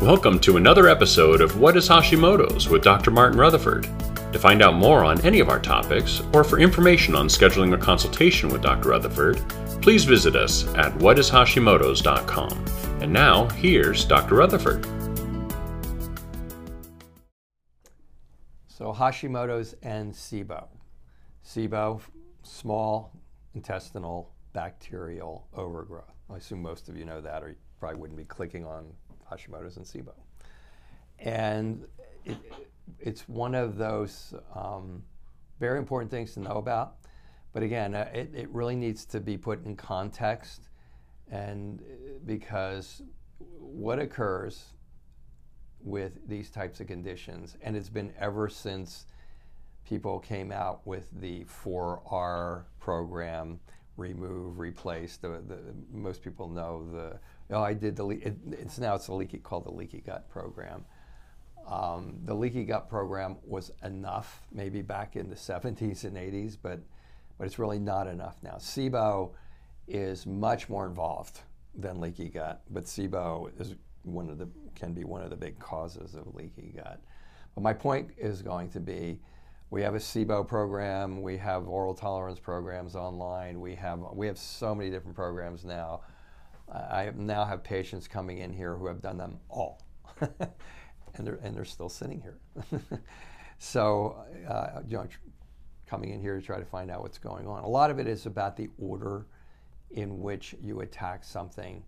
Welcome to another episode of What is Hashimoto's with Dr. Martin Rutherford. To find out more on any of our topics, or for information on scheduling a consultation with Dr. Rutherford, please visit us at whatishashimotos.com. And now, here's Dr. Rutherford. So, Hashimoto's and SIBO. SIBO, small intestinal bacterial overgrowth. I assume most of you know that, or you probably wouldn't be clicking on Hashimoto's and SIBO. And it, it's one of those um, very important things to know about. But again, uh, it, it really needs to be put in context, and uh, because what occurs with these types of conditions, and it's been ever since people came out with the 4R program remove, replace. The, the most people know the oh I did the it, it's now it's a leaky called the leaky gut program. Um, the leaky gut program was enough maybe back in the 70s and 80s, but but it's really not enough now. SIBO is much more involved than leaky gut, but SIBO is one of the can be one of the big causes of leaky gut. But my point is going to be we have a SIBO program, we have oral tolerance programs online, we have, we have so many different programs now. I now have patients coming in here who have done them all, and, they're, and they're still sitting here. so, uh, you know, coming in here to try to find out what's going on. A lot of it is about the order in which you attack something.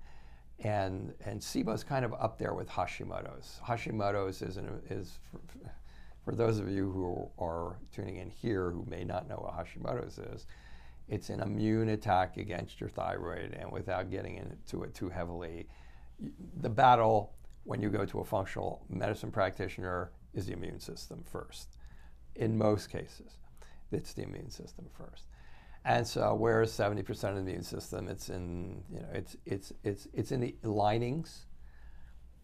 And, and SIBO is kind of up there with Hashimoto's. Hashimoto's is, an, is for those of you who are tuning in here who may not know what Hashimoto's is, it's an immune attack against your thyroid. And without getting into it too heavily, the battle when you go to a functional medicine practitioner is the immune system first. In most cases, it's the immune system first. And so, whereas 70% of the immune system, it's in, you know, it's, it's, it's, it's in the linings,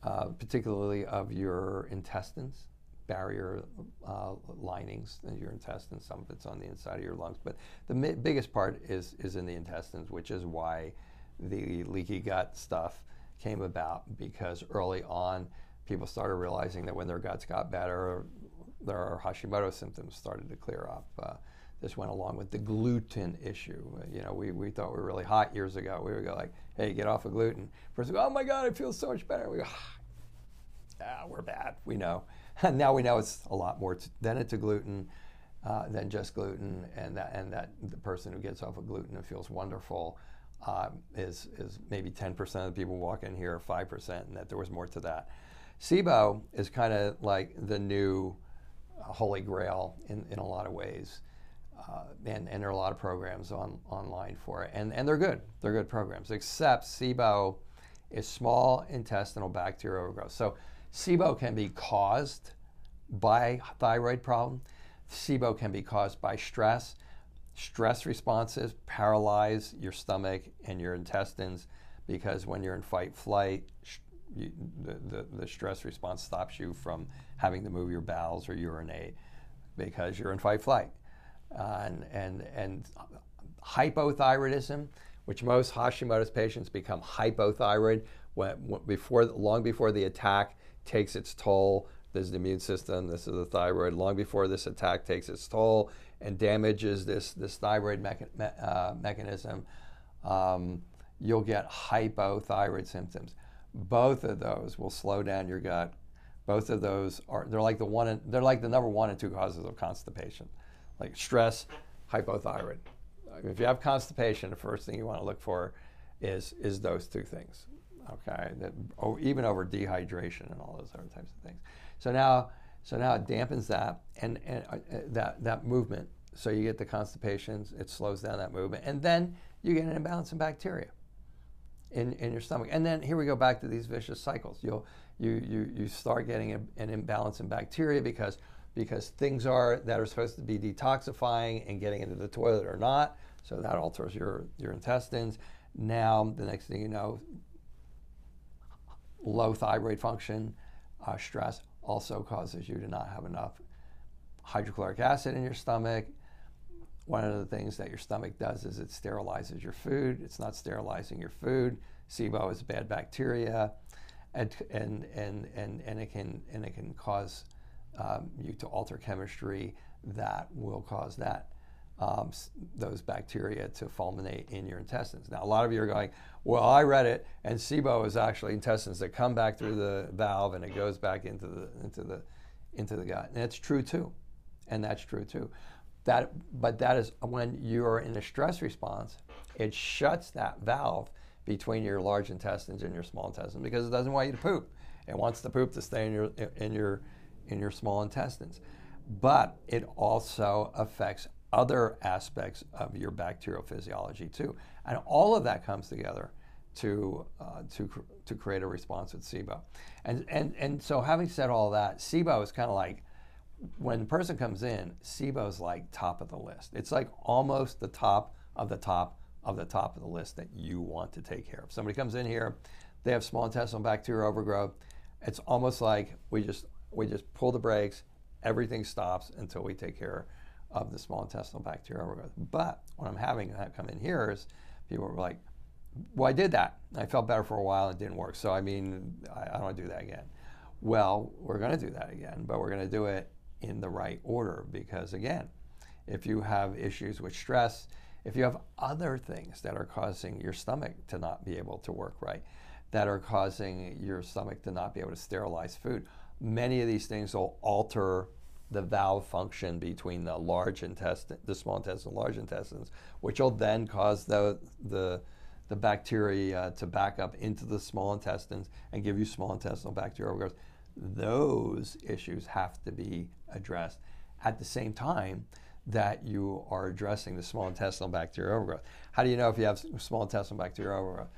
uh, particularly of your intestines barrier uh, linings in your intestines. Some of it's on the inside of your lungs, but the mi- biggest part is is in the intestines, which is why the leaky gut stuff came about because early on people started realizing that when their guts got better, their Hashimoto symptoms started to clear up. Uh, this went along with the gluten issue. You know, we, we thought we were really hot years ago. We would go like, hey, get off of gluten. First, go, oh my God, I feel so much better. We go, ah, we're bad. We know. now we know it's a lot more t- than it's a gluten uh, than just gluten, and that and that the person who gets off of gluten and feels wonderful uh, is is maybe 10% of the people walk in here, 5%, and that there was more to that. SIBO is kind of like the new holy grail in, in a lot of ways. Uh, and, and there are a lot of programs on, online for it. And, and they're good. They're good programs, except SIBO is small intestinal bacterial overgrowth. So SIBO can be caused by thyroid problem. SIBO can be caused by stress. Stress responses paralyze your stomach and your intestines because when you're in fight flight, you, the, the, the, stress response stops you from having to move your bowels or urinate because you're in fight flight. Uh, and, and, and hypothyroidism, which most Hashimoto's patients become hypothyroid when, before, long before the attack takes its toll. There's the immune system, this is the thyroid, long before this attack takes its toll and damages this, this thyroid mecha- me- uh, mechanism, um, you'll get hypothyroid symptoms. Both of those will slow down your gut. Both of those are they're like the one and, they're like the number one and two causes of constipation, like stress, hypothyroid. If you have constipation, the first thing you want to look for is is those two things okay, that, oh, even over dehydration and all those other types of things. So now, so now it dampens that and, and uh, that, that movement. So you get the constipations, it slows down that movement, and then you get an imbalance in bacteria in, in your stomach. And then here we go back to these vicious cycles. You'll, you, you, you start getting a, an imbalance in bacteria because, because things are that are supposed to be detoxifying and getting into the toilet or not. So that alters your, your intestines. Now, the next thing you know, low thyroid function, uh, stress also causes you to not have enough hydrochloric acid in your stomach. One of the things that your stomach does is it sterilizes your food. It's not sterilizing your food. SIBO is bad bacteria. and and and and, and it can and it can cause um, you to alter chemistry that will cause that um, those bacteria to fulminate in your intestines. Now, a lot of you are going, well, I read it, and SIBO is actually intestines that come back through the valve and it goes back into the into the into the gut, and that's true too, and that's true too. That, but that is when you're in a stress response, it shuts that valve between your large intestines and your small intestines because it doesn't want you to poop. It wants the poop to stay in your in your in your small intestines. But it also affects other aspects of your bacterial physiology too. And all of that comes together to, uh, to, to create a response with SIBO. And, and, and so having said all that, SIBO is kind of like, when the person comes in, SIBO is like top of the list. It's like almost the top of the top of the top of the list that you want to take care of. Somebody comes in here, they have small intestinal bacterial overgrowth. It's almost like we just we just pull the brakes, everything stops until we take care of the small intestinal bacterial overgrowth. But when I'm having that come in here is people are like, well, I did that. I felt better for a while and it didn't work. So, I mean, I, I don't do that again. Well, we're going to do that again, but we're going to do it in the right order because, again, if you have issues with stress, if you have other things that are causing your stomach to not be able to work right, that are causing your stomach to not be able to sterilize food, many of these things will alter the valve function between the large intestine, the small intestine, large intestines, which will then cause the the the bacteria uh, to back up into the small intestines and give you small intestinal bacterial overgrowth. Those issues have to be addressed at the same time that you are addressing the small intestinal bacterial overgrowth. How do you know if you have small intestinal bacterial overgrowth?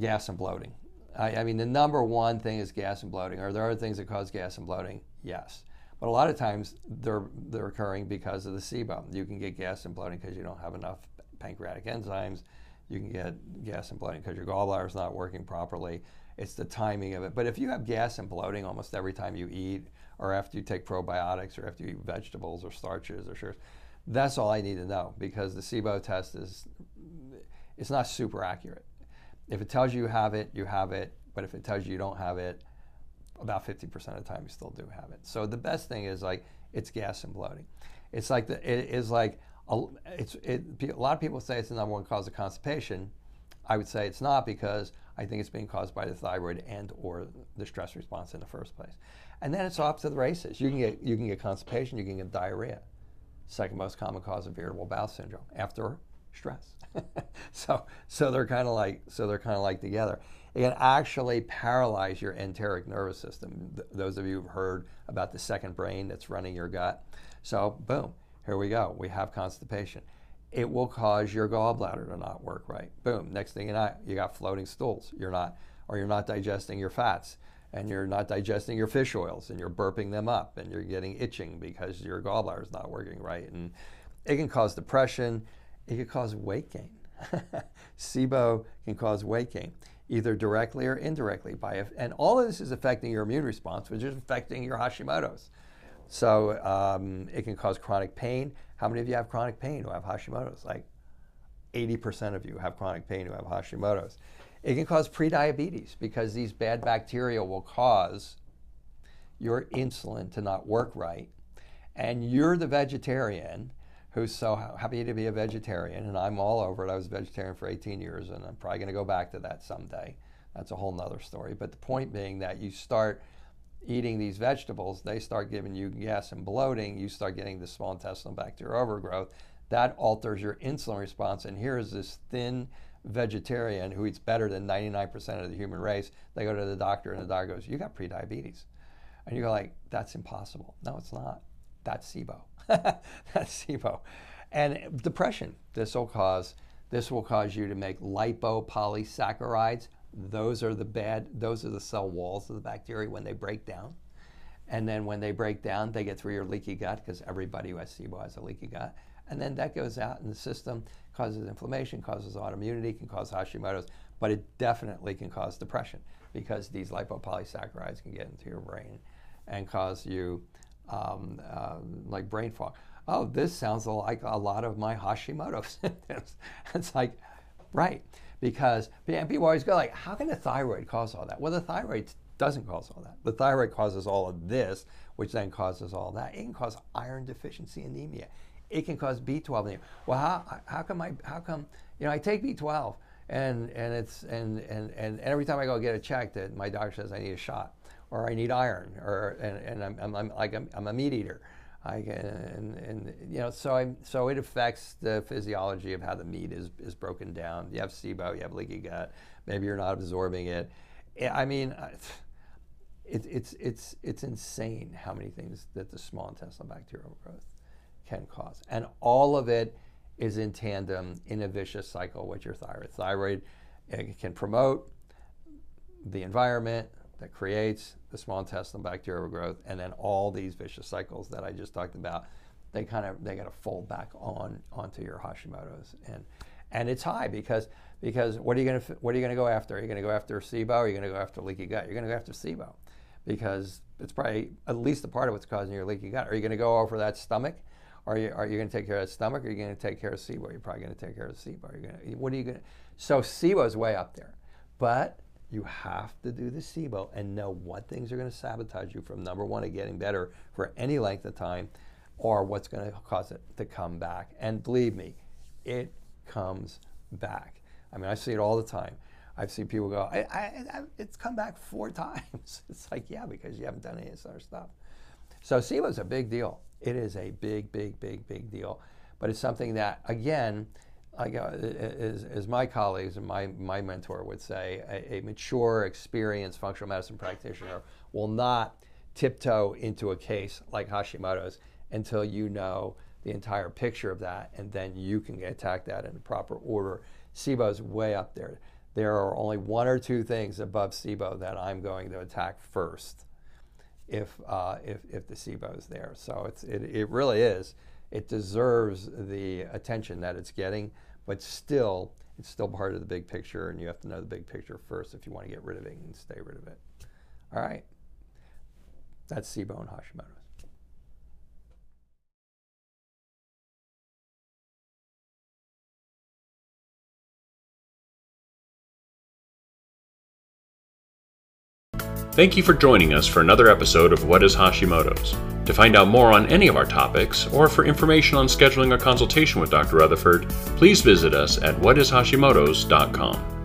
Gas and bloating. I, I mean, the number one thing is gas and bloating. Are there other things that cause gas and bloating? Yes. But a lot of times they're, they're occurring because of the SIBO. You can get gas and bloating because you don't have enough pancreatic enzymes. You can get gas and bloating because your gallbladder is not working properly. It's the timing of it. But if you have gas and bloating almost every time you eat, or after you take probiotics, or after you eat vegetables or starches or sugars, that's all I need to know because the SIBO test is it's not super accurate. If it tells you you have it, you have it. But if it tells you you don't have it, about 50% of the time you still do have it. So the best thing is like it's gas and bloating. It's like the, it is like a, it's it, a lot of people say it's the number one cause of constipation. I would say it's not because I think it's being caused by the thyroid and or the stress response in the first place. And then it's off to the races. You can get you can get constipation, you can get diarrhea. Second most common cause of irritable bowel syndrome after stress. so so they're kind of like so they're kind of like together. It can actually paralyze your enteric nervous system. Th- those of you who've heard about the second brain that's running your gut. So boom, here we go. We have constipation. It will cause your gallbladder to not work right. Boom. Next thing you know, you got floating stools. You're not, or you're not digesting your fats, and you're not digesting your fish oils, and you're burping them up, and you're getting itching because your gallbladder is not working right. And it can cause depression. It can cause weight gain. SIBO can cause weight gain, either directly or indirectly. By and all of this is affecting your immune response, which is affecting your Hashimoto's. So um, it can cause chronic pain. How many of you have chronic pain who have Hashimoto's? Like 80% of you have chronic pain who have Hashimoto's. It can cause prediabetes because these bad bacteria will cause your insulin to not work right. And you're the vegetarian who's so happy to be a vegetarian, and I'm all over it. I was vegetarian for 18 years, and I'm probably going to go back to that someday. That's a whole nother story. But the point being that you start eating these vegetables, they start giving you gas and bloating. You start getting the small intestinal bacterial overgrowth. That alters your insulin response. And here is this thin vegetarian who eats better than 99% of the human race. They go to the doctor, and the doctor goes, "You got prediabetes," and you go like, "That's impossible." No, it's not. That's SIBO. That's SIBO. And depression. This will cause this will cause you to make lipopolysaccharides. Those are the bad. Those are the cell walls of the bacteria when they break down. And then when they break down, they get through your leaky gut because everybody who has SIBO has a leaky gut. And then that goes out in the system, causes inflammation, causes autoimmunity, can cause Hashimoto's, but it definitely can cause depression because these lipopolysaccharides can get into your brain and cause you um, uh, like brain fog. Oh, this sounds like a lot of my Hashimoto symptoms. it's like, right, because and people always go like, how can the thyroid cause all that? Well, the thyroid doesn't cause all that. The thyroid causes all of this, which then causes all that. It can cause iron deficiency anemia. It can cause B12 anemia. Well, how, how come I how come you know I take B12 and and it's and and and every time I go get it checked, that my doctor says I need a shot or I need iron or and, and I'm, I'm, I'm like I'm, I'm a meat eater. I and, and you know, so I so it affects the physiology of how the meat is, is broken down. You have SIBO, you have leaky gut. Maybe you're not absorbing it. I mean, it, it's it's it's insane how many things that the small intestinal bacterial growth can cause, and all of it is in tandem in a vicious cycle with your thyroid. Thyroid eh, can promote the environment that creates the small intestinal bacterial growth, and then all these vicious cycles that I just talked about, they kind of they got to fold back on onto your Hashimoto's, and and it's high because because what are you going to what are you going to go after? Are you going to go after SIBO? Or are you going to go after leaky gut? You're going to go after SIBO because it's probably at least a part of what's causing your leaky gut. Are you going to go over that stomach? Are you, are you going to take care of that stomach? Or are you going to take care of SIBO? You're probably going to take care of SIBO. Are you going to, what are you going to? So SIBO is way up there, but you have to do the SIBO and know what things are going to sabotage you from number one, of getting better for any length of time, or what's going to cause it to come back. And believe me, it comes back. I mean, I see it all the time. I've seen people go, I, I, I, it's come back four times. It's like, yeah, because you haven't done any of this other stuff. So SIBO is a big deal. It is a big, big, big, big deal. But it's something that, again, as, as my colleagues and my, my mentor would say, a, a mature, experienced functional medicine practitioner will not tiptoe into a case like Hashimoto's until you know the entire picture of that, and then you can attack that in the proper order. SIBO is way up there. There are only one or two things above SIBO that I'm going to attack first if, uh, if, if the SIBO is there. So it's, it, it really is. It deserves the attention that it's getting but still, it's still part of the big picture, and you have to know the big picture first if you want to get rid of it and stay rid of it. All right. That's SIBO and Hashimoto's. Thank you for joining us for another episode of What is Hashimoto's. To find out more on any of our topics, or for information on scheduling a consultation with Dr. Rutherford, please visit us at whatishashimotos.com.